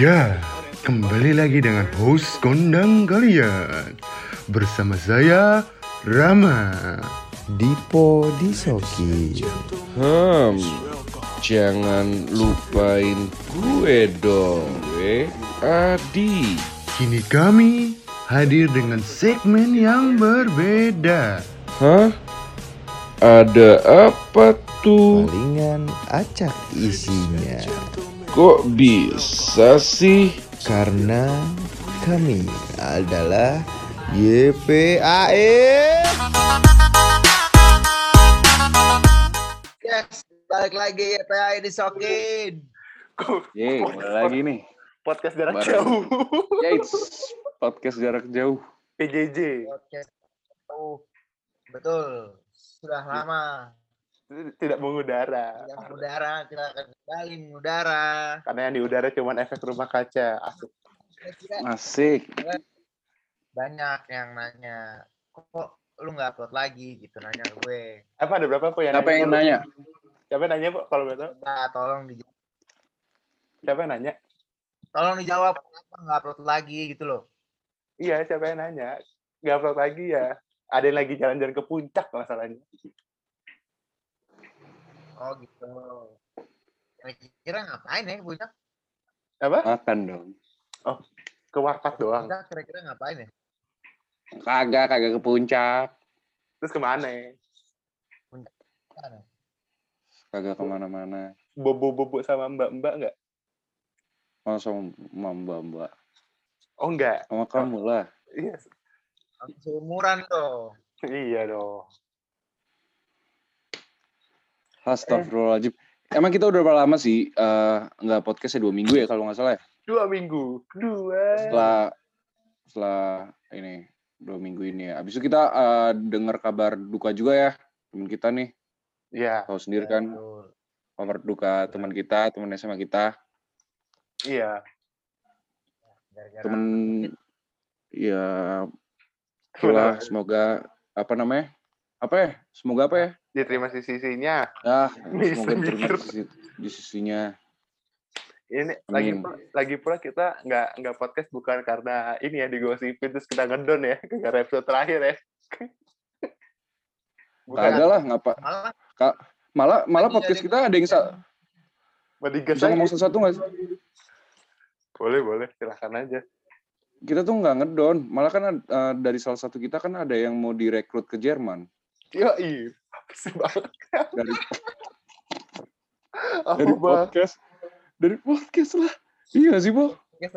Ya, kembali lagi dengan host kondang kalian Bersama saya, Rama Dipo Disoki. Hmm, jangan lupain gue dong, eh. Adi. Kini kami hadir dengan segmen yang berbeda Hah? Ada apa tuh? Palingan acak isinya. Kok bisa sih? Karena kami adalah YPAE. Yes, balik lagi ya PAI disokin. Yeay, mulai lagi nih. podcast jarak Bareng. jauh Yaits, podcast jarak jauh. PJJ Podcast. Oh, betul. Sudah lama tidak mengudara tidak mengudara, kita akan kembali mengudara. karena yang di udara cuma efek rumah kaca asik Asik. banyak yang nanya, kok lu nggak upload lagi gitu nanya gue. apa ada berapa kok yang Siapa yang nanya? siapa yang nanya kok kalau betul Nah, tolong di siapa yang nanya tolong dijawab kenapa nggak upload lagi gitu loh. iya siapa yang nanya nggak upload lagi ya ada yang lagi jalan-jalan ke puncak masalahnya Oh gitu. Kira-kira ngapain ya puncak? apa Makan dong. ke warpat doang Puncak kira-kira ngapain ya? Kagak, kagak ke puncak. terus ke mana Mana? Kagak ke mana-mana. bobo-bobo sama mbak-mbak nggak Oh, sama mbak mbak. oh enggak Sama kamu lah. iya Seumuran tuh. iya dong Astagfirullahaladzim. Emang kita udah berapa lama sih eh, nggak podcastnya dua minggu ya kalau nggak salah ya? dua minggu dua Setelah setelah ini dua minggu ini ya. Abis itu kita eh, dengar kabar duka juga ya teman kita nih. iya Tahu sendiri kan Betul. kabar duka teman kita, teman SMA kita, iya temen ya itulah semoga apa namanya? Apa ya? Semoga apa ya? Diterima sisi-sisinya Ah, Bisa semoga diterima di, sisi- di sisinya. ini lagi Amin. pula, lagi pula kita nggak nggak podcast bukan karena ini ya digosipin terus kita ngedon ya gara episode terakhir ya bukan Kagak lah, ngapa? malah Malah malah Lagi podcast kita ada yang sa- bisa ngomong sesuatu nggak sih? boleh boleh silahkan aja Kita tuh nggak ngedon, malah kan eh, dari salah satu kita kan ada yang mau direkrut ke Jerman. ya iya Dari apa dari podcast, dari podcast lah. Iya sih, Bo. ya,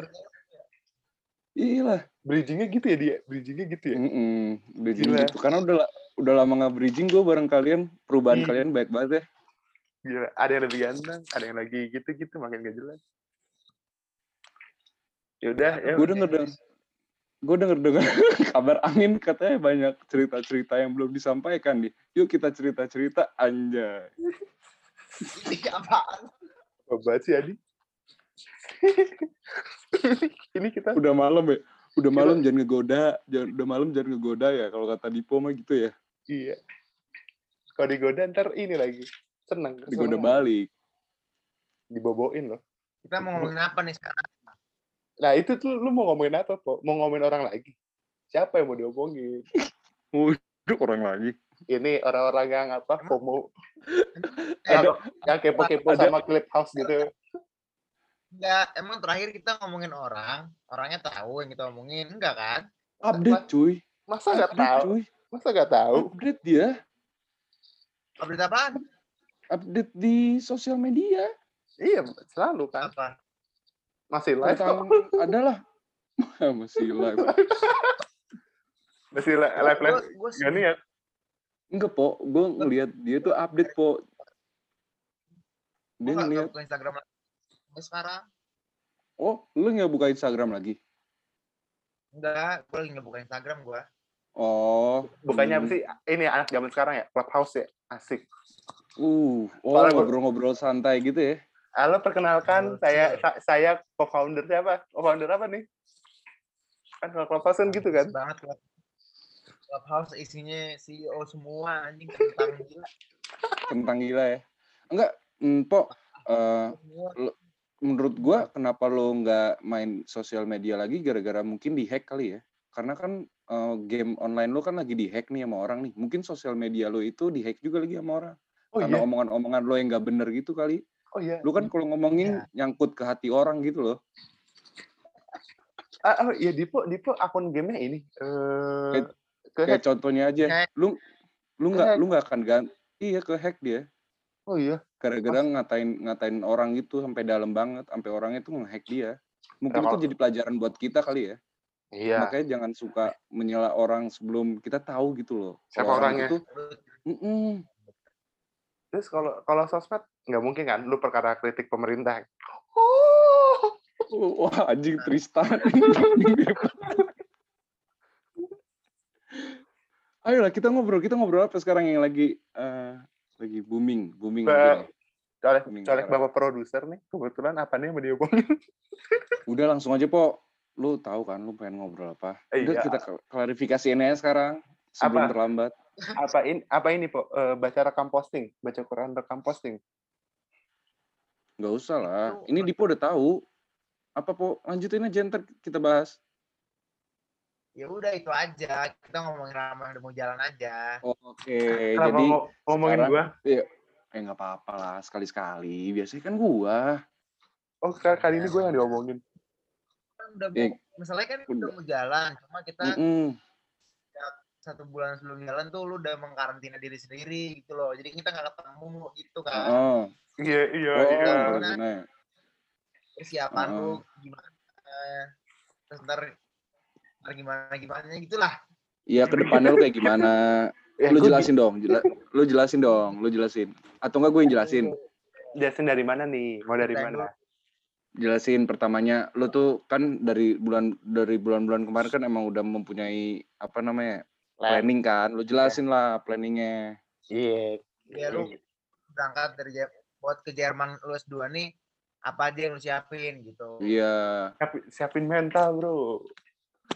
Iya lah. bridgingnya gitu ya dia bridgingnya gitu ya Mm-mm, bridging Gila. gitu. Karena udah la- udah lama nggak bridging gue bareng kalian. Perubahan Iya. kalian baik banget ya. Gila. ada yang lebih ganteng ada yang lagi gitu gitu makin gak jelas yaudah ya Gue denger denger gue denger dengar kabar angin katanya banyak cerita cerita yang belum disampaikan nih. Yuk kita cerita cerita anjay. ini apaan? apa banget sih Adi ini kita Udah malam ya. Udah malam jangan ngegoda, jangan udah malam jangan ngegoda ya kalau kata Dipo mah gitu ya. iya kalau digoda ntar ini lagi seneng Digoda balik. diboboin loh Kita mau ngomongin apa nih sekarang? Nah itu tuh lu mau ngomongin apa kok? Mau ngomongin orang lagi? Siapa yang mau diomongin? Waduh orang lagi. Ini orang-orang yang apa? Eh, Yang, yang kepo-kepo sama Clubhouse gitu. enggak, emang terakhir kita ngomongin orang, orangnya tahu yang kita omongin, enggak kan? Update cuy. Masa nggak Update tahu? cuy. Masa nggak tahu? Update dia. Update apaan? Update di sosial media. Iya, selalu kan. Apa? Masih live Tentang kok. adalah masih live. Masih li- live live. Gue Gak niat. Enggak, Po. Gue ngelihat dia tuh update, Po. Dia ngeliat, buka Instagram lagi. Sekarang oh, lu nggak buka Instagram lagi? enggak, gue lagi nggak buka Instagram gue. Oh. Bukannya apa hmm. sih? Ini anak zaman sekarang ya? Clubhouse ya? Asik. Uh, oh ngobrol-ngobrol santai gitu ya. Halo, perkenalkan Betul. saya sa- saya co-founder siapa? Co-founder apa nih? Kan kalau Clubhouse kan gitu kan? banget Club- Clubhouse isinya CEO semua anjing tentang gila Kentang gila ya. Enggak, mm, eh, semua. menurut gua kenapa lo nggak main sosial media lagi gara-gara mungkin dihack kali ya? Karena kan eh, game online lo kan lagi dihack nih sama orang nih. Mungkin sosial media lo itu dihack juga lagi sama orang. Oh Karena iya. omongan-omongan lo yang nggak bener gitu kali. Oh iya. Lu kan kalau ngomongin nyangkut ke hati orang gitu loh. Ah, oh, iya Dipo, Dipo akun gamenya ini. Eh Kayak- ke Kayak contohnya aja, Hack. lu lu nggak lu nggak akan ganti. Iya ke hack dia. Oh iya. Gara-gara ngatain ngatain orang itu sampai dalam banget, sampai orangnya tuh ngehack dia. Mungkin Nah, itu jadi pelajaran buat kita kali ya. Iya. Makanya jangan suka menyela orang sebelum kita tahu gitu loh. Siapa orang orangnya? itu "Mm-mm." Terus kalau kalau sosmed nggak mungkin kan lu perkara kritik pemerintah. Oh. Wah anjing Tristan. Ayolah kita ngobrol, kita ngobrol apa sekarang yang lagi eh, lagi booming, booming. Ba-. Colek, Kuning colek bapak produser nih. Kebetulan apa nih yang diomongin? Udah langsung aja po. Lu tahu kan lu pengen ngobrol apa? Udah Iya. kita kl- klarifikasiin aja sekarang sebelum Apa? terlambat. apa ini apa ini po Eh, baca rekam posting baca Quran rekam posting Nggak usah lah. Lu- Ini Dipo udah tahu. Apa po? Lanjutin aja ntar kita bahas. Ya udah itu aja. Kita ngomongin ramah udah mau jalan aja. Oke, Kenapa jadi ngo- ngomongin sekarang- gua eh nggak apa-apa lah sekali-sekali. Biasanya kan gua. oh kali, kali ini gue yang diomongin Kan udah Eh, misalnya kan udah. udah mau jalan. Cuma kita Mm-mm. Satu bulan sebelum jalan tuh lu udah mengkarantina diri sendiri gitu loh. Jadi kita nggak ketemu gitu kan. Oh, iya iya oh, iya. Persiapan Heeh. lu gimana. Terus ntar, ntar gimana gimana gitulah. Iya ke depannya lu kayak gimana? Ya, Lu jelasin dong, jela- lu jelasin dong, lu jelasin. Atau enggak gue yang jelasin? jelasin dari mana nih mau dari Dari mana Jelasin pertamanya, lu tuh kan dari bulan dari bulan-bulan kemarin kan emang udah mempunyai apa namanya planning kan? Lu jelasin lah planningnya. iya Ya lu berangkat dari buat ke Jerman lu S2 nih apa aja yang lu siapin gitu. Iya, Siapin- siapin mental bro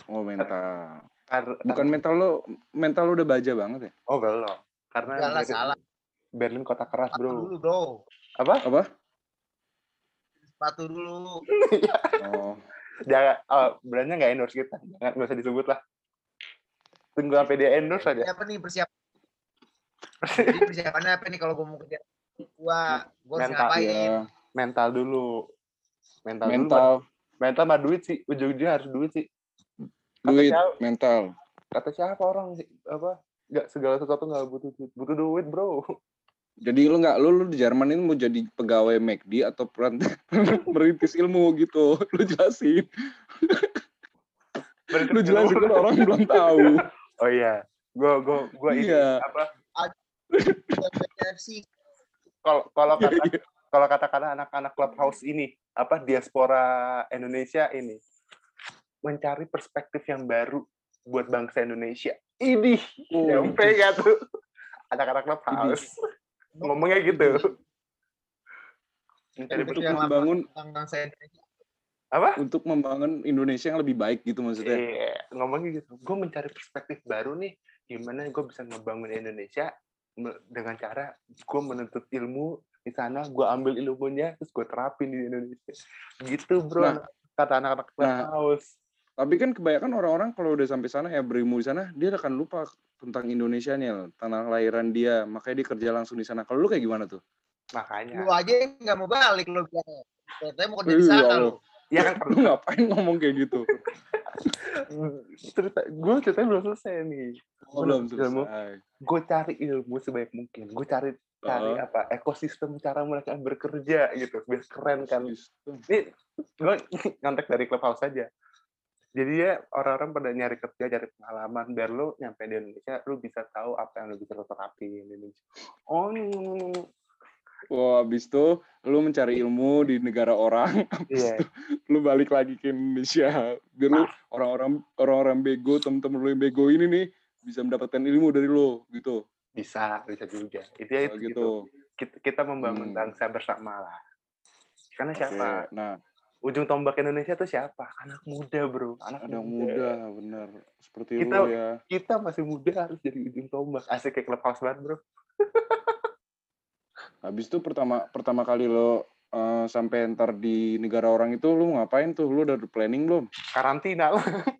oh mental. Kar- Bukan mental lu, mental lu udah baja banget ya? oh belum karena Enggak lah, Berlin- salah. Berlin kota keras Sepatu bro dulu bro. apa Apa? Sepatu dulu. Oh, jangan oh, brandnya nggak endorse kita jangan nggak usah disebut lah tunggu sampai dia endorse aja Apa nih persiapan? Jadi persiapannya apa nih kalau gue mau kerja? Gua, gua harus Mental, ngapain? iya. mental dulu mental, dulu Mental, mental mah duit sih ujung-ujungnya harus duit sih Kata duit, siapa- mental. kata siapa orang sih apa nggak segala sesuatu nggak butuh duit butuh duit bro Jadi lu nggak lu, lu di Jerman ini mau jadi pegawai McD atau peran merintis ilmu gitu? Lu jelasin. Lu jelasin kan orang belum tahu. Oh iya. Gua gua gua ini Iya. apa? Kalau kalau Iya, kata kalau kata-kata anak-anak clubhouse ini apa diaspora Indonesia ini mencari perspektif yang baru buat bangsa Indonesia. Ini. Oh, nyampe ya tuh? Anak-anak clubhouse. Ngomongnya gitu. Mencari perspektif yang membangun tentang bangsa Indonesia. Apa untuk membangun Indonesia yang lebih baik gitu maksudnya. Iya, ngomongnya gitu. Gue mencari perspektif baru nih, gimana gue bisa ngebangun Indonesia dengan cara gue menuntut ilmu di sana, gue ambil ilmunya, terus gue terapin di Indonesia. Gitu bro, Nah, kata anak-anak nah, clubhouse. Tapi kan kebanyakan orang-orang kalau udah sampai sana ya berilmu di sana, dia akan lupa tentang Indonesia nih, tanah kelahiran dia, makanya dia kerja langsung di sana. Kalau lu kayak gimana tuh? Makanya. Lu aja yang nggak mau balik lu. Katanya mau kerja di Iya, sana lu. Ya kan, Lu ngapain ngomong kayak gitu? cerita, gue ceritanya belum selesai nih. Oh, belum selesai. Gue cari ilmu sebaik mungkin. Gue cari cari Oh. apa ekosistem cara mereka bekerja gitu biar keren kan ini gue ngontek dari clubhouse aja jadi ya orang-orang pada nyari kerja cari pengalaman biar lu nyampe di Indonesia lu bisa tahu apa yang lu bisa terapin di Indonesia oh Wah, habis itu lu mencari ilmu di negara orang, habis iya itu lu balik lagi ke Indonesia. Biar lu orang-orang orang-orang bego, temen-temen lu yang bego ini nih bisa mendapatkan ilmu dari lu gitu. bisa bisa juga itu ya Oh, itu gitu. gitu kita, kita membangun Hmm. bangsa bersama lah karena Oke, siapa Nah, ujung tombak Indonesia tuh siapa anak muda bro anak ada yang muda, bener. Seperti Kita- lu ya. kita masih muda harus jadi ujung tombak asik kayak clubhouse banget bro Habis itu pertama pertama kali lo eh, sampai ntar di negara orang itu lu ngapain tuh? Lu udah planning belum? karantina lah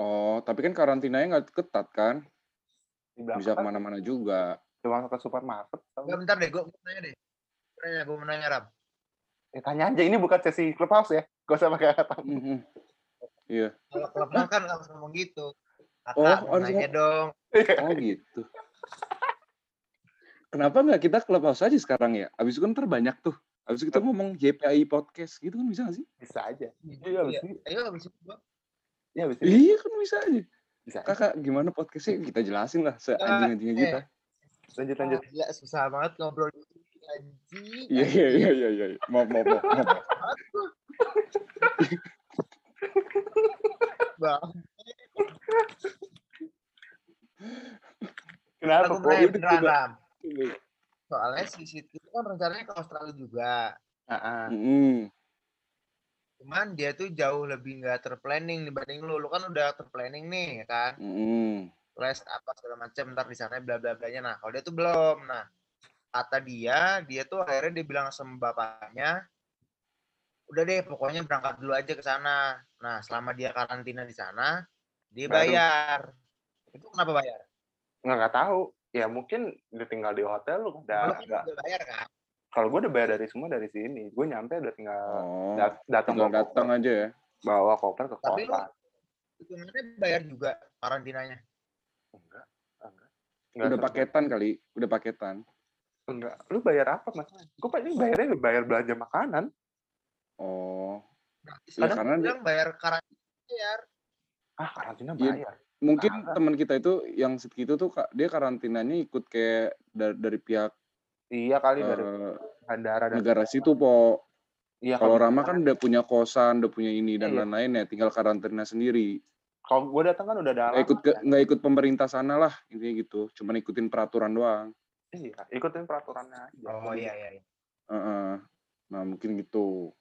Oh, tapi kan karantinanya nggak ketat kan? Bisa ketat, ke mana-mana juga. cuma ke supermarket. Enggak bentar deh, gue mau nanya deh. Gua Nanya, gue mau nanya Ram. Eh, tanya aja ini bukan sesi clubhouse ya gak usah pakai kata Mhm. Iya. Kalau klubnya kan harus ngomong gitu. Kakak, Oh, mau harus nanya dong. Oh gitu. Kenapa nggak kita clubhouse aja sekarang ya? Abis itu kan ntar banyak tuh. Abis itu kita ngomong JPI podcast gitu kan bisa gak sih? bisa aja iya Iya. abis ini Ayo habis itu gua. ya abis ini Iya kan bisa aja. bisa aja. Kakak gimana podcastnya kita jelasin lah seanjing-anjingnya eh. kita. lanjut lanjut Ah, Gila, susah banget ngobrol anjing. Iya iya iya iya iya. Maaf maaf maaf. maaf. Bang, kenapa aku kok mulai beneran, Soalnya si Siti itu kan rencananya ke Australia juga. Mm-mm. Cuman dia tuh jauh lebih nggak terplanning dibanding lu. Lu kan udah terplanning nih, ya kan? Mm-mm. Les apa segala macam ntar di sana bla bla blanya. Nah, kalau dia tuh belum. Nah, kata dia, dia tuh akhirnya dia bilang sama bapaknya, udah deh pokoknya berangkat dulu aja ke sana. Nah, selama dia karantina di sana, dia Baru. bayar. Itu kenapa bayar? nggak nggak tahu ya mungkin dia tinggal di hotel lu udah bayar kan? kalau gue udah bayar dari semua dari sini gue nyampe udah tinggal Oh. dat- datang datang koper, aja ya. bawa koper ke Tapi lu kota bayar juga karantinanya. enggak enggak Enggak Udah paketan kali, udah paketan. enggak lu bayar apa mas gue paling bayarnya bayar belanja makanan Oh. Nah, Ya, karena dia- bilang bayar karantina bayar. ah karantina Iya. bayar Mungkin Parah. teman kita itu yang segitu tuh Kak, dia karantinanya ikut kayak da- dari pihak iya kali dari eh, bandara dan negara situ, Po. iya Kalau Rama kan udah punya kosan, udah punya ini dan Iya. lain-lain ya, tinggal karantina sendiri. kalau gue datang kan udah ada Nggak ikut ke, nggak ikut pemerintah sana lah, intinya gitu. Cuman ikutin peraturan doang. iya ikutin peraturannya aja Oh iya iya. iya. Heeh. Nah mungkin gitu.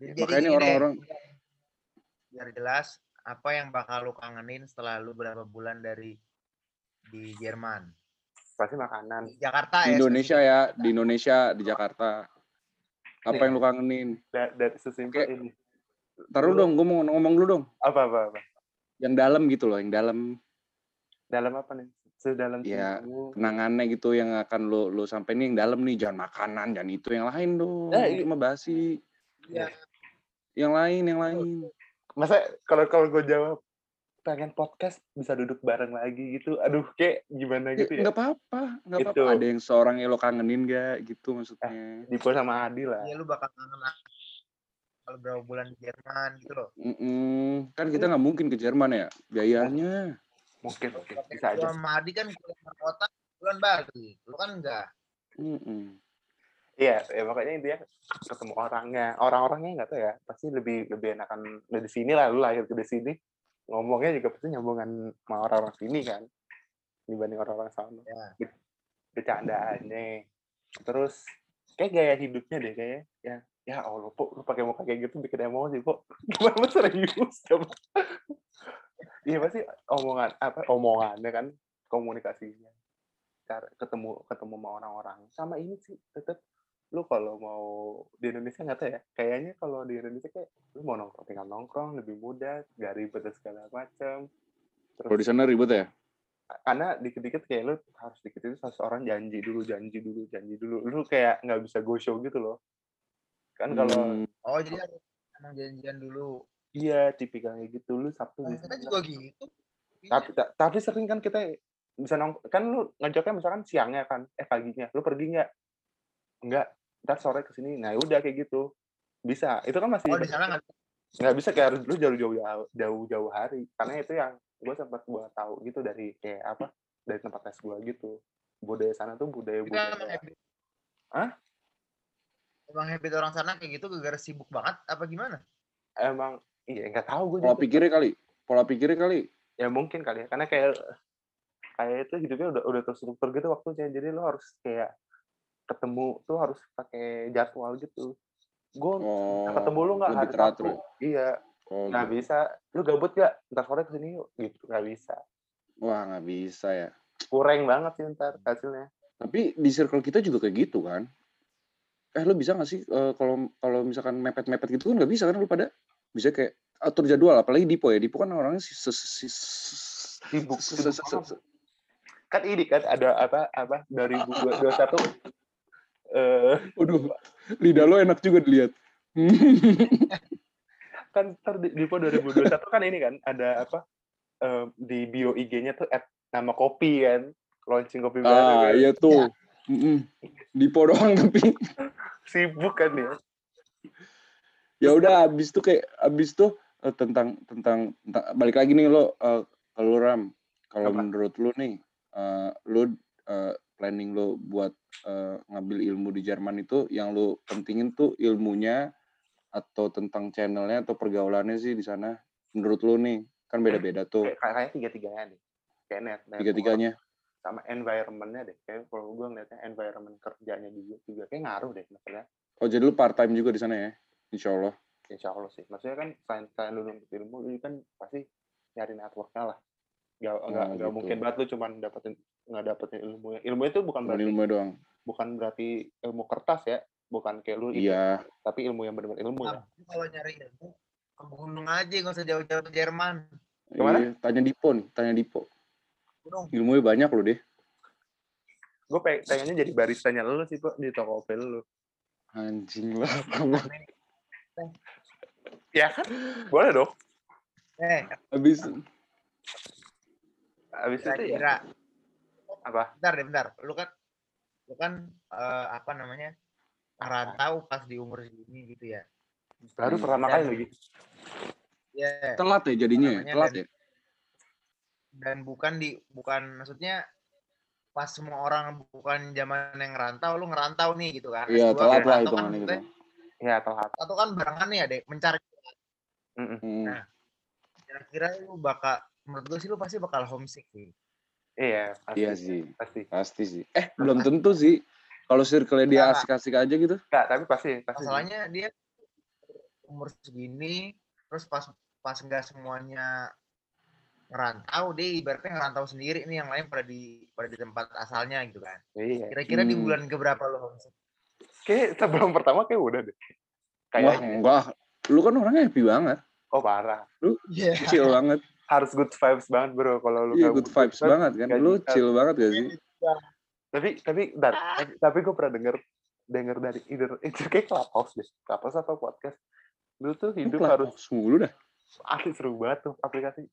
Jadi Makanya deh, orang-orang biar jelas apa yang bakal lu kangenin setelah lu berapa bulan dari di Jerman. pasti makanan Di Jakarta di ya. Indonesia ya, di Indonesia, di Jakarta. Apa yang lu kangenin? Da- dari sesimpel ini Taruh dong, gue mau ngomong dulu dong. apa apa apa Yang dalam gitu loh, yang dalam dalam apa nih sedalam Iya. sini. kenangannya gitu yang akan lo lo sampai nih yang dalam nih jangan makanan jangan itu yang lain dong Eh, itu mah basi Iya. yang lain yang lain masa kalau kalau gue jawab pengen podcast bisa duduk bareng lagi gitu aduh kayak gimana Ya, gitu ya nggak apa-apa nggak apa-apa Gitu. ada yang seorang yang lo kangenin gak gitu maksudnya Dipo sama Adi lah Iya lu bakal kangen kalau berapa bulan di Jerman gitu loh. Mm-mm. kan kita nggak mungkin ke Jerman ya biayanya mungkin mungkin bisa aja sama Adi kan keluar kota bulan Bali. Lu kan enggak. Mm-mm. Iya ya makanya intinya ketemu orangnya orang-orangnya nggak tahu ya pasti lebih lebih enakan dari sini lah lu lahir ke sini. Ngomongnya juga pasti nyambungan sama orang-orang sini kan dibanding orang-orang sana. Ya. bercandaannya. Terus kayak gaya hidupnya deh kayaknya. Ya ya Allah po lu pakai muka kayak gitu bikin emosi po gimana serius? Coba iya pasti omongan apa omongannya kan komunikasinya. Cara ketemu ketemu sama orang-orang. Sama ini sih tetap lu kalau mau di Indonesia nggak tahu ya kayaknya kalau di Indonesia kayak lu mau nongkrong tinggal nongkrong lebih mudah gak ribet dan segala macam kalau di sana ribet ya? Karena dikit-dikit kayak lu harus dikit itu seseorang janji dulu janji dulu janji dulu. Lu kayak nggak bisa go show gitu loh. Kan kalau Hmm, Oh jadi harus emang janjian dulu. iya tipikalnya gitu. Lu sabtu Nah, kita juga gitu. tapi ta- tapi sering kan kita bisa nong kan lu ngajaknya misalkan siangnya kan eh paginya. Lu pergi nggak? Nggak ntar sore ke sini nah udah kayak gitu. Bisa. Itu kan masih Oh di sana nggak? Bisa kayak harus lu jauh-jauh jauh jauh hari. Karena itu yang gue sempat gue tahu gitu dari kayak apa dari tempat tes gue gitu. Budaya sana tuh budaya kita emang budaya habit. Hah? Emang habit orang sana kayak gitu gara-gara sibuk banget apa gimana? emang iya nggak tahu gue pola pikirnya kali. Pola pikirnya kali. Ya mungkin kali ya. Karena kayak kayak itu hidupnya udah udah terstruktur gitu waktunya. Jadi lo harus kayak ketemu tuh harus pakai jadwal gitu. Gue oh ketemu lu nggak hari teratur Sabtu? ya? iya. Oh, nggak gitu. bisa. Lu gabut gak ntar sore ke sini yuk. Gitu nggak bisa. Wah nggak bisa ya. Kurang banget sih ntar hasilnya. Tapi di circle kita juga kayak gitu kan? Eh lu bisa nggak sih eh, kalau kalau misalkan mepet-mepet gitu kan nggak bisa kan lu pada? Bisa kayak atur jadwal apalagi Dipo ya. Dipo kan orangnya si, si, si, si- Sibuk, kan ini kan ada apa apa 2021 Waduh, lidah lo enak juga dilihat. kan ntar di Dipo 2021 kan ini kan ada apa eh, di bio IG-nya tuh add nama kopi kan launching kopi baru ah, kan. iya tuh. Mm-mm. Dipo doang tapi sibuk kan ya ya udah abis tuh kayak abis tuh eh, tentang tentang tentang- balik lagi nih lo eh, kalau Ram kalau menurut lu nih eh, lu eh, planning lo buat eh, ngambil ilmu di Jerman itu yang lu pentingin tuh ilmunya atau tentang channelnya atau pergaulannya sih di sana menurut lu nih kan beda-beda tuh. Kayak kayak tiga tiganya deh kayak net net tiga-tiganya? sama environmentnya deh. Kayak kalau gue ngeliatnya environment kerjanya juga juga kayak ngaruh deh maksudnya. Oh jadi lu part time juga di sana ya Insya Allah insya Allah sih maksudnya kan selain selain lu nuntut ilmu lu kan pasti nyari networknya lah. Nggak nggak nggak gitu. mungkin banget lu cuma dapetin nggak dapetin ilmu ilmu itu bukan berarti ilmu doang. bukan berarti ilmu kertas ya bukan kayak lu itu iya. Tapi ilmu yang benar-benar ilmu ya. Kalau nyari ilmu ke gunung aja nggak usah jauh-jauh ke Jerman. Ke mana? Iya, tanya Dipo nih tanya Dipo. Gunung. Ilmunya banyak lo deh. Gue pengennya jadi baristanya lu sih kok di toko kopi lu. Anjing lah ya kan boleh dong. Eh. Habis habis itu ya apa? Bentar deh bentar. Lu kan lu kan eh, apa namanya rantau pas di umur segini gitu ya. Baru Hmm. pertama kali lagi. Ya telat ya jadinya ya? Namanya telat dan- ya? dan bukan di bukan maksudnya pas semua orang bukan zaman yang ngerantau lu ngerantau nih gitu kan. Iya S2 telat lah kan hitungannya gitu maksudnya ya telat. atau kan barengan nih ya deh mencari Mm-mm. Hmm. Nah. kira-kira lu bakal menurut gue sih lu pasti bakal homesick sih iya pasti iya sih pasti. pasti sih. Eh belum tentu sih kalau circle dia Enggak. asik-asik aja gitu. Enggak, tapi pasti pasti masalahnya dia umur segini terus pas pas nggak semuanya ngerantau dia ibaratnya ngerantau sendiri nih yang lain pada di pada di tempat asalnya gitu kan. Iya. Kira-kira di Hmm. bulan keberapa lo homesick kayak sebelum pertama kayak udah deh. Wah kayaknya enggak. Lu kan orangnya happy banget. Oh parah. Iya. chill banget harus good vibes banget bro kalau lu iya good vibes banget kan. lu bisa. chill banget gak sih? Tapi tapi bentar, tapi, tapi gue pernah denger denger dari either itu kayak clubhouse deh. Clubhouse apa podcast? Lu tuh hidup Clubhouse harus mulu dah. Asli seru banget tuh aplikasi.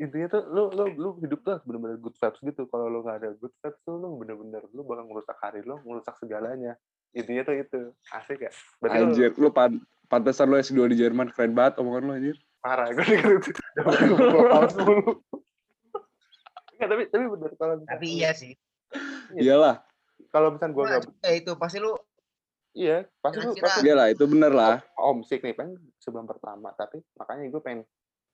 Intinya tuh lu lu lu hidup tuh bener-bener good vibes gitu. Kalau lu nggak ada good vibes tuh lu bener-bener lu bakal ngerusak hari lu ngerusak segalanya. Intinya tuh itu. Asik ya? Berarti lu anjir lu pan pantesan lu S2 di Jerman keren banget omongan lu anjir parah gue denger itu. Nggak, tapi tapi bener kalau tapi iya sih. Iyalah. Kalau misalnya gue nggak ya itu pasti lu iya pasti lu pasti iyalah itu bener lah. Homesick nih pengen sebelum pertama tapi makanya gue pengen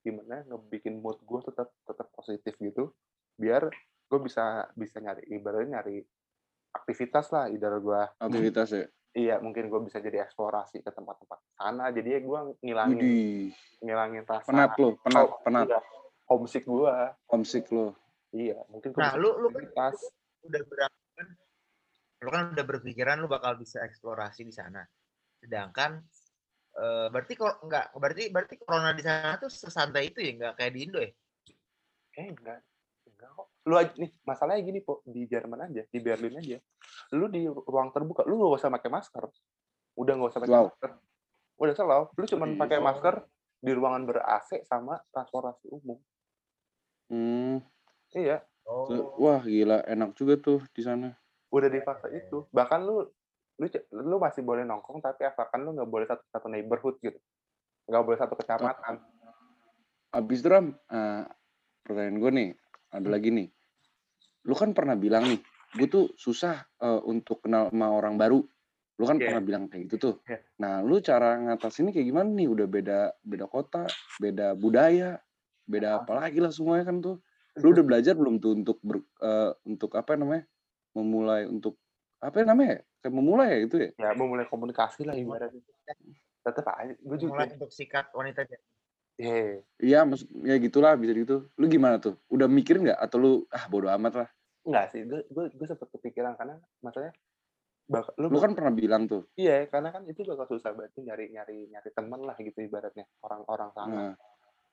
gimana ngebikin mood gue tetap tetap positif gitu biar gue bisa bisa nyari ibaratnya nyari aktivitas lah ibarat gue aktivitas ya iya mungkin gue bisa jadi eksplorasi ke tempat-tempat sana. Jadi ya gue ngilangin Widih, ngilangin rasa penat lo penat oh, penat. iya, homesick gue homesick lo iya mungkin gua Nah, lu- lu- aktivitas. udah berangkat lu kan udah berpikiran lu bakal bisa eksplorasi di sana. Sedangkan eh, berarti kok enggak berarti berarti corona di sana tuh sesantai itu ya? Enggak kayak di Indo ya? Eh enggak. Enggak kok lu aja nih masalahnya gini po di Jerman aja di Berlin aja lu di ruang terbuka lu gak usah pakai masker. Udah gak usah pakai Slow. masker. Udah selalu lu cuma Iya. pakai masker di ruangan ber AC sama transportasi umum. Hmm. iya. Oh. Wah gila enak juga tuh di sana. Udah di fase itu. Bahkan lu lu lu masih boleh nongkrong tapi asalkan lu nggak boleh satu satu neighborhood gitu. Nggak boleh satu kecamatan. Abis itu Ram eh, pertanyaan gue nih ada Hmm. lagi nih. Lu kan pernah bilang nih gue tuh susah eh, untuk kenal sama orang baru. Lu kan Iya. pernah bilang kayak gitu tuh. Iya. nah lu cara ngatasinnya kayak gimana nih? Udah beda beda kota beda budaya beda apa lagi lah semuanya kan tuh. Lu udah belajar belum tuh untuk ber, eh, untuk apa namanya? Memulai untuk apa namanya? Ya? kayak memulai ya itu ya? Ya memulai komunikasi lah ibaratnya. Tetap aja gue juga mulai untuk sikat wanita Iya. iya maksud ya gitulah bisa gitu. Lu gimana tuh? Udah mikir nggak? Atau lu ah bodo amat lah. Enggak sih, gue gue gue sempat kepikiran karena maksudnya bakal lu, Lu kan pernah bilang tuh. iya karena kan itu bakal susah banget nyari nyari nyari temen lah gitu ibaratnya orang-orang sana. Nah,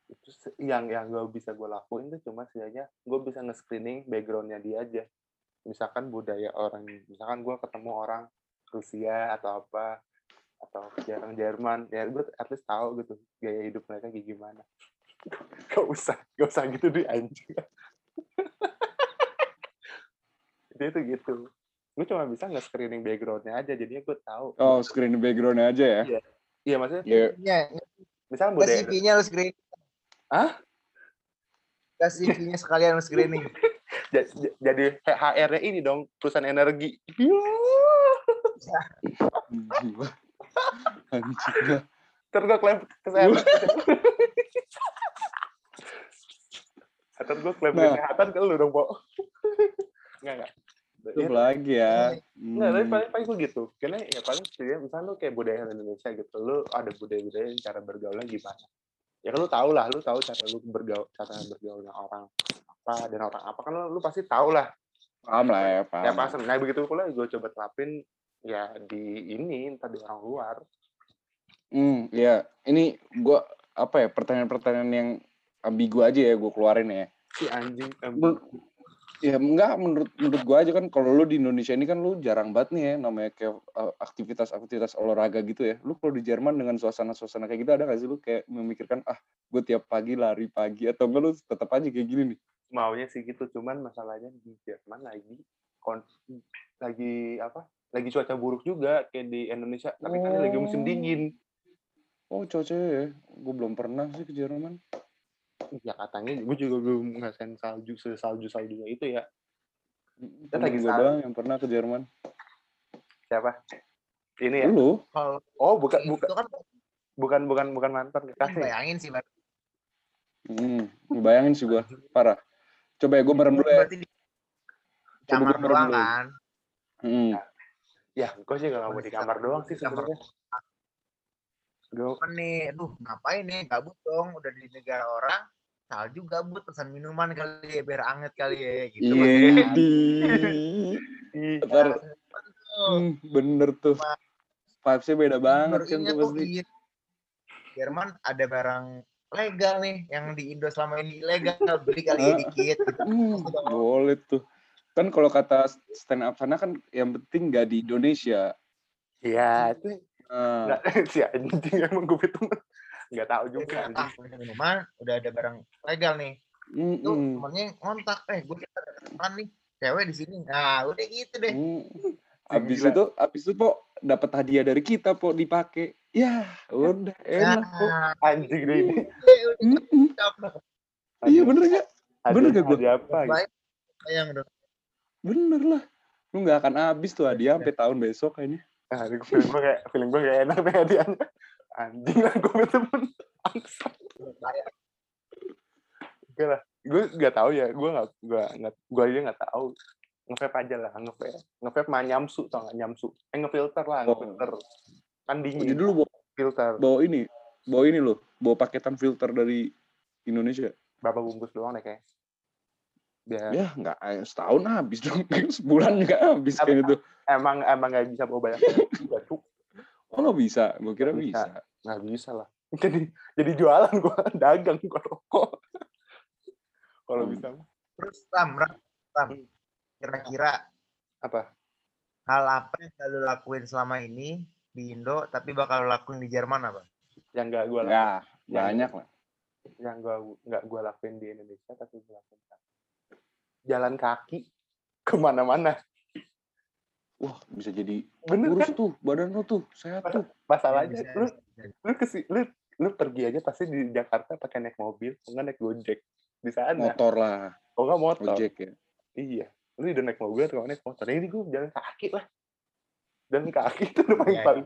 itu yang yang gak bisa gue lakuin tuh cuma setidaknya gue bisa nge-screening backgroundnya dia aja. Misalkan budaya orang misalkan gue ketemu orang Rusia atau apa atau jarang Jerman ya gue at least tahu gitu gaya hidup mereka kayak gimana gak usah gak usah gitu di anjing dia tuh gitu gue cuma bisa nge-screening backgroundnya aja jadinya gue tahu oh, screen background-nya aja ya. Iya. iya maksudnya Ya, Nya, misalkan Enggak budaya CV-nya lu screen. Hah? Enggak CV-nya sekalian lu screening. Ja- ja- jadi HR-nya ini dong perusahaan energi Iya. Anjing. Ntar gue klaim kesehatan. Ntar gue klaim Nah. kesehatan ke lu dong, Po. Enggak, enggak. Itu Ya, lagi ya. Enggak, tapi Hmm. paling, paling gue gitu. Karena ya paling sebenarnya misalnya lu kayak budaya Indonesia gitu. Lu ada budaya-budaya cara bergaulnya gimana. Ya kan lu tau lah, lu tahu cara lu bergaul, cara bergaulnya orang apa dan orang apa kan lu, lu pasti tahu lah. Paham lah ya, paham. Ya pasang. Nah begitu pula gue coba terapin ya di ini entah di orang luar. Hmm, iya. Ini gua apa ya pertanyaan-pertanyaan yang ambigu aja ya gue keluarin ya. Si anjing. Men- ya enggak menurut menurut gua aja kan kalau lu di Indonesia ini kan lu jarang banget nih ya namanya kayak uh, aktivitas-aktivitas olahraga gitu ya. Lu kalau di Jerman dengan suasana-suasana kayak gitu ada gak sih lu kayak memikirkan ah gue tiap pagi lari pagi atau enggak lu tetap aja kayak gini nih? maunya sih gitu cuman masalahnya di Jerman lagi kon lagi apa lagi cuaca buruk juga kayak di Indonesia tapi kan ini lagi musim Oh. dingin Oh cuaca ya, gue belum pernah sih ke Jerman. ya katanya gue juga belum ngerasain salju salju saljunya itu ya Temen lagi gue doang yang pernah ke Jerman. siapa ini ya Lu? Oh bukan bukan kan bukan bukan bukan mantan kasih bayangin sih, Bang. Hmm, bayangin sih gua parah. Coba ya gue merem dulu ya. Coba gua merem dulu. kan. Hmm. Ya gue sih gak mau di kamar doang sih sebenarnya gue Kan nih, aduh ngapain nih, gabut dong, udah di negara orang, salju gabut, pesan minuman kali ya, biar anget kali ya, gitu. Iya, di. Ntar, hmm, bener tuh. Vibes-nya beda banget kan tuh pasti. iya. Jerman ada barang legal nih, yang di Indo selama ini ilegal, beli kali ya dikit. Gitu. Hmm, boleh tuh. Kan kalau kata stand up sana kan yang penting gak di Indonesia. ya itu Nah, nggak si anjing emang gue itu nggak tahu juga Udah, ah, minuman, udah ada barang legal nih. mm, Itu mm, temennya ngontak, eh gue kita ada teman nih, cewek di sini. Nah, udah gitu deh. mm. Abis Gila. itu, abis itu po dapat hadiah dari kita po dipakai. Ya, udah enak po. Nah, anjing deh ini udah Mm, mm. Iya bener gak? Bener gak gua? hadiah apa gitu? Baik, sayang dong. Bener lah. Lu gak akan habis tuh hadiah sampai tahun besok kayaknya. Ah, ini feeling gue kayak feeling gue kayak enak deh hadiahnya. Anjing lah gue temen bangsat. Oke lah, gue nggak tahu ya, gue nggak gue nggak gue aja nggak tahu. Ngevape aja lah, ngevape. Ngevape mah nyamsu tau nggak nyamsu? Eh ngefilter lah, Oh. ngefilter. Kan dingin. jadi lu bawa, filter. bawa ini, bawa ini loh, bawa paketan filter dari Indonesia. Berapa bungkus doang deh kayak. Biar Ya nggak eh, setahun habis dong, sebulan nggak habis kayak gitu. emang emang nggak bisa bawa banyak juga cuk. Oh nggak bisa, gue kira Nggak bisa. bisa. Nggak bisa lah. Jadi jadi jualan gue dagang gue rokok. Kalau Hmm. bisa mah. Terus Ram, Ram, Ram. Hmm. Kira-kira apa? hal apa yang udah lu lakuin selama ini di Indo, tapi bakal lakuin di Jerman apa? Yang nggak gue lakuin. Ya banyak lah. yang gua nggak gue lakuin di Indonesia tapi gue lakuin jalan kaki ke mana-mana. Wah bisa jadi bener kurus kan? tuh, badan lu tuh sehat tuh. masalahnya Bisa- lu bisa- lu kesi lu lu pergi aja pasti di Jakarta pakai naik mobil enggak naik gojek? Di sana. Motor lah, oh nggak motor? Ojek ya. iya. Lu udah naik mobil atau naik motor? Ini gue jalan kaki lah. Jalan kaki itu udah paling paling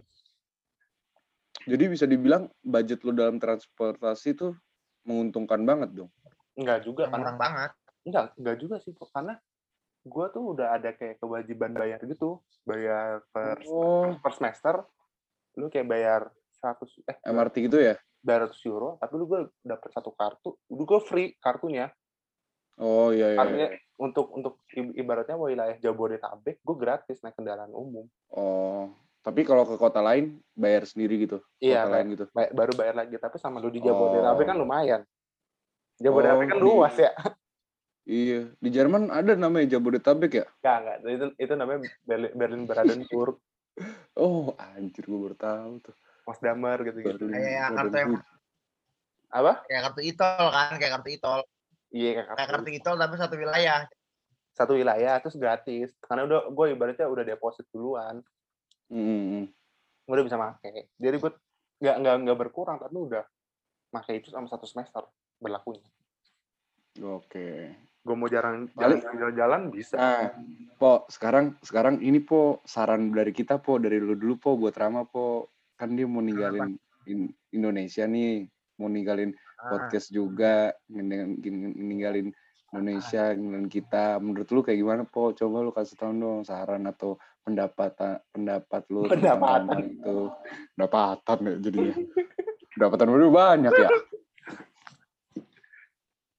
Jadi bisa dibilang budget lu dalam transportasi tuh menguntungkan banget dong. enggak juga murah banget. Enggak enggak juga sih kok karena gue tuh udah ada kayak kewajiban bayar gitu bayar per Oh, per semester lu kayak bayar 100 eh MRT gitu ya? bayar 100 euro tapi lu gue dapet satu kartu udah gue free kartunya Oh iya iya. Artinya iya. untuk untuk ibaratnya wilayah Jabodetabek gue gratis naik kendaraan umum. Oh, tapi kalau ke kota lain bayar sendiri gitu. Iya, Kota lain gitu. Ba- baru bayar lagi tapi sama lu di Jabodetabek kan Oh. lumayan. Jabodetabek Oh, kan luas ya. Iya, di Jerman ada namanya Jabodetabek ya? Enggak, enggak. Itu itu namanya Berlin, Berlin Brandenburg, Oh, anjir gue baru tahu tuh. Potsdamer gitu-gitu. Berlin Kayak Jakarta yang. Apa? kayak kartu itol kan, kayak kartu itol. Iya, kayak Kayak kartu kartu itol tapi satu wilayah. satu wilayah terus gratis. Karena udah gue ibaratnya udah deposit duluan, Mm-mm. gue udah bisa make. Jadi gue nggak nggak nggak berkurang tapi udah make itu sama satu semester berlakunya. Oke. Gue mau jarang jalan-jalan bisa. Nah, Po, sekarang sekarang ini Po saran dari kita Po dari lu dulu Po buat Rama Po. Kan dia mau ninggalin In- Indonesia nih, mau ninggalin Ah, podcast juga, ninggalin, Indonesia, ninggalin kita. Menurut lu kayak gimana Po? Coba lu kasih tahu dong saran atau pendapat pendapat lu Pendapatan. itu. Pendapatan ya jadinya. Pendapatan lu banyak ya.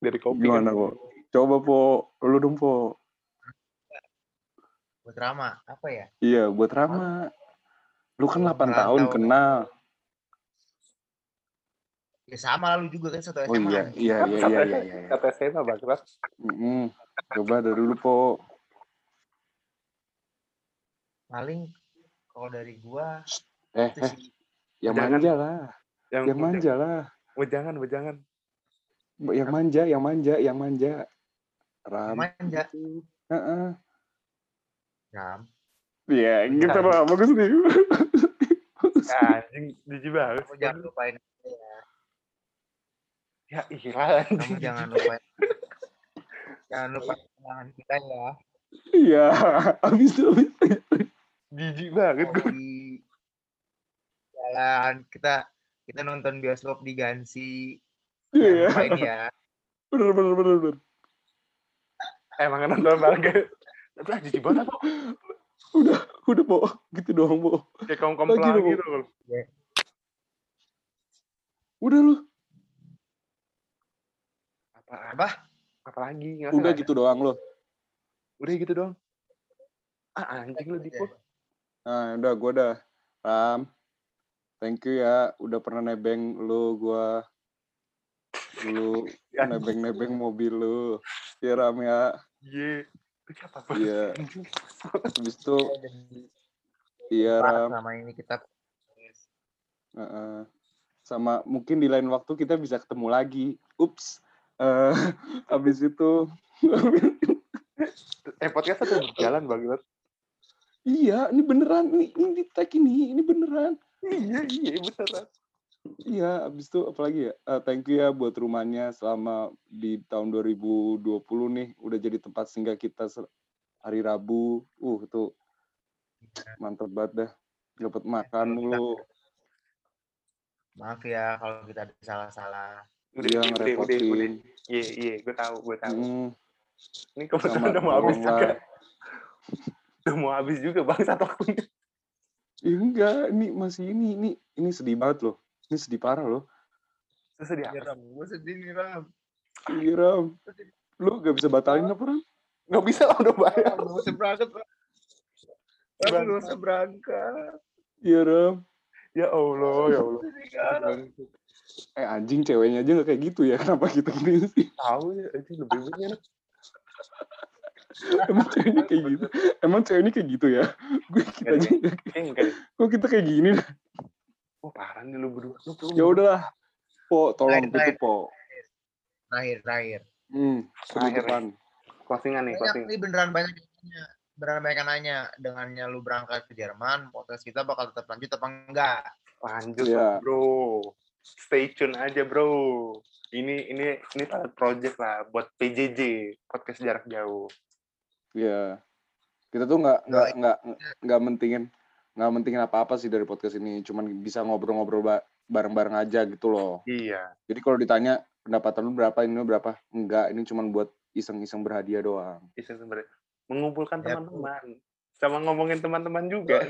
Dari kopi Gimana kan. Po? Coba Po, lu dong Po. buat Rama, apa ya? Iya, buat Rama. Lu kan 8 Merantau. tahun kenal. Ya sama lalu juga kan satu Oh SMA. iya, iya, iya, iya, iya, iya. iya. Kata saya mah bagus. Mm-mm. Coba dari dulu, Po. Paling kalau dari gua Eh, eh, yang Jangan. manja lah. Yang, Yang manja lah. Wejangan, wejangan. Yang manja, yang manja, yang manja. Ram. manja. Heeh. Ram. Iya, gitu lah. Bagus nih. Anjing, jijik banget. Kamu jangan lupain ya. Ya iya Kamu jangan lupain. jangan lupa kenangan kita ya. Iya, habis itu. habis. Jijik banget gue. Jalan kita kita nonton bioskop di Gansi. Jangan Iya, lupain ya. bener, bener, bener, bener. Emang nonton banget. Tapi ah, jijik banget kok. Udah, udah, Po. Gitu doang, Po. Kayak kaum kaum Lagi gitu. loh. Udah lu. Apa? Apa? Apa lagi? Udah gitu doang lu. Udah gitu dong. Ah anjing lu Dipo. Nah, udah, gua udah. Ram. Thank you ya, udah pernah nebeng lu, gua. Lu Ya. nebeng-nebeng mobil lu. Ya, Ram ya. Iya. Iya. Habis itu, iya, Ram. sama ini kita Heeh. Sama mungkin di lain waktu kita bisa ketemu lagi. Ups. Eh, habis itu, Eh podcast tuh berjalan banget. iya, ini beneran. Ini, ini tag ini, ini beneran. Iya iya beneran. Iya, habis itu apalagi ya? Eh, thank you ya buat rumahnya selama di tahun 2020 nih udah jadi tempat singgah kita hari Rabu. Uh, itu mantep banget dah. Dapat makan mulu. maaf ya kalau kita ada salah-salah. Udah, Dia udah, udah, udah, udah. ngerepotin. Iya, iya, gue tahu, gue tahu. Mm, Ini kebetulan sama udah mau habis juga. Udah mau habis juga bang satu. Ih, enggak, ini masih ini, ini, ini sedih banget loh. Ini sedih parah loh. Iya, Ram. Gue sedih nih, Ram. Iya, Ram. Lu gak bisa batalin apa, Ram? nggak bisa lah udah bayar. Ram, gak usah berangkat, Ram. Ram, gak usah berangkat. Iya, Ram. Ya Allah, ya Allah. Sedih? Eh, anjing ceweknya aja gak kayak gitu ya. Kenapa kita gini sih? Tahu ya, itu lebih banyak. Emang ceweknya kayak gitu? Emang ceweknya kayak gitu ya? Gue kita aja. Kok kita kayak gini? Oh parah nih lu berdua. Lu, lu Ya udahlah. Po, tolong baik. tutup, Po. Terakhir, terakhir. Hmm, Terakhir penutupan. closingan nih, Banyak closing. nih beneran banyak yang nanya. Beneran banyak yang nanya. Dengannya lu berangkat ke Jerman, podcast kita bakal tetap lanjut apa enggak? Lanjut lah, bro. Stay tune aja, bro. Ini ini ini project lah buat PJJ podcast jarak jauh. Iya. Kita tuh nggak Nggak. nggak nggak mentingin nggak mentingin apa-apa sih dari podcast ini. Cuman bisa ngobrol-ngobrol ba- bareng-bareng aja gitu loh. Iya. Jadi kalau ditanya pendapatan lu berapa, ini lu berapa? Enggak, ini cuman buat iseng-iseng berhadiah doang. Bisa sebenarnya mengumpulkan Ya, teman-teman sama ngomongin teman-teman juga.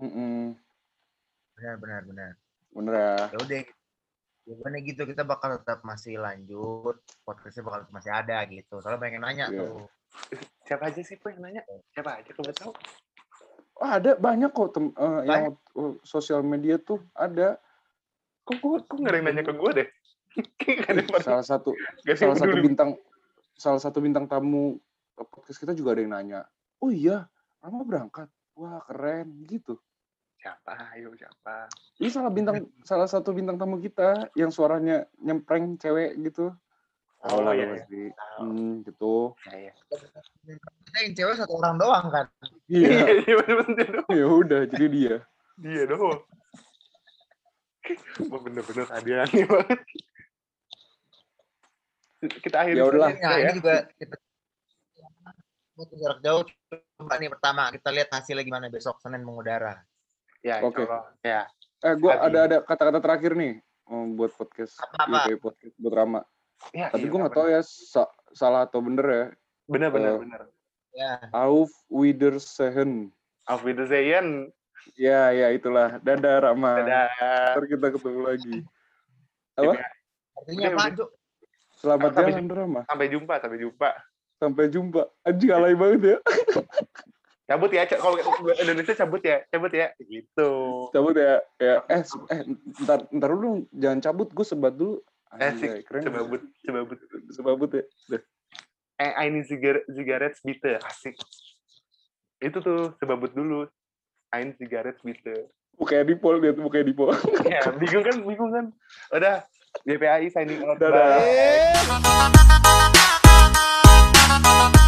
Benar, benar, benar. Bener ya. Ya udah. Gimana gitu kita bakal tetap masih lanjut, podcastnya bakal masih ada gitu. Soalnya banyak yang nanya Iya. tuh. Siapa aja sih Pak yang nanya? Siapa aja kalau tahu? Oh, ada banyak kok tem eh, yang oh, sosial media tuh ada. Kok gue kok nggak ada yang nanya ke gue deh? Salah satu salah satu bintang salah satu bintang tamu podcast kita juga ada yang nanya oh iya Rama berangkat? Wah keren gitu. Siapa? Ayo siapa? ini salah bintang salah satu bintang tamu kita yang suaranya nyempreng cewek gitu Oh, lah iya, lu iya. pasti hmm, gitu Ya, ya. Kita yang cewek satu orang doang kan. iya iya bener-bener ya udah jadi dia dia doang. Wah bener-bener hadiahnya banget. Kita akhiri Ya udahlah. Nah, ya. ini juga kita buat jarak jauh coba nih pertama kita lihat hasilnya gimana besok Senin mengudara. Ya, Oke. Allah. Ya. eh gue ada ada kata-kata terakhir nih eh, buat podcast Apa-apa? UK podcast buat Rama Ya, tapi iya, gue nggak bener. tahu ya sa- salah atau bener ya Bener bener Eh, bener. Ya. Auf Wiedersehen Auf Wiedersehen. ya ya itulah dadah Rama Dadah. ntar kita ketemu lagi apa Artinya Udah, apa. Cuk? selamat Sampai jalan Rama Sampai jumpa, sampai jumpa. sampai jumpa anjing alay banget ya Cabut ya, kalau Indonesia cabut ya, cabut ya. Gitu. cabut ya ya eh eh ntar ntar dulu dong, jangan cabut gue sebat dulu Asik, Anjay, keren sebabut, sebabut. sebabut ya Udah. Eh, ini cigar cigarettes bitte, asik. Itu tuh sebabut dulu. Ein cigarettes bitte. Bukannya di pol dia tuh bukannya di pol Ya, bingung kan, bingung kan. Udah, GPAI signing out. Dadah. Bye.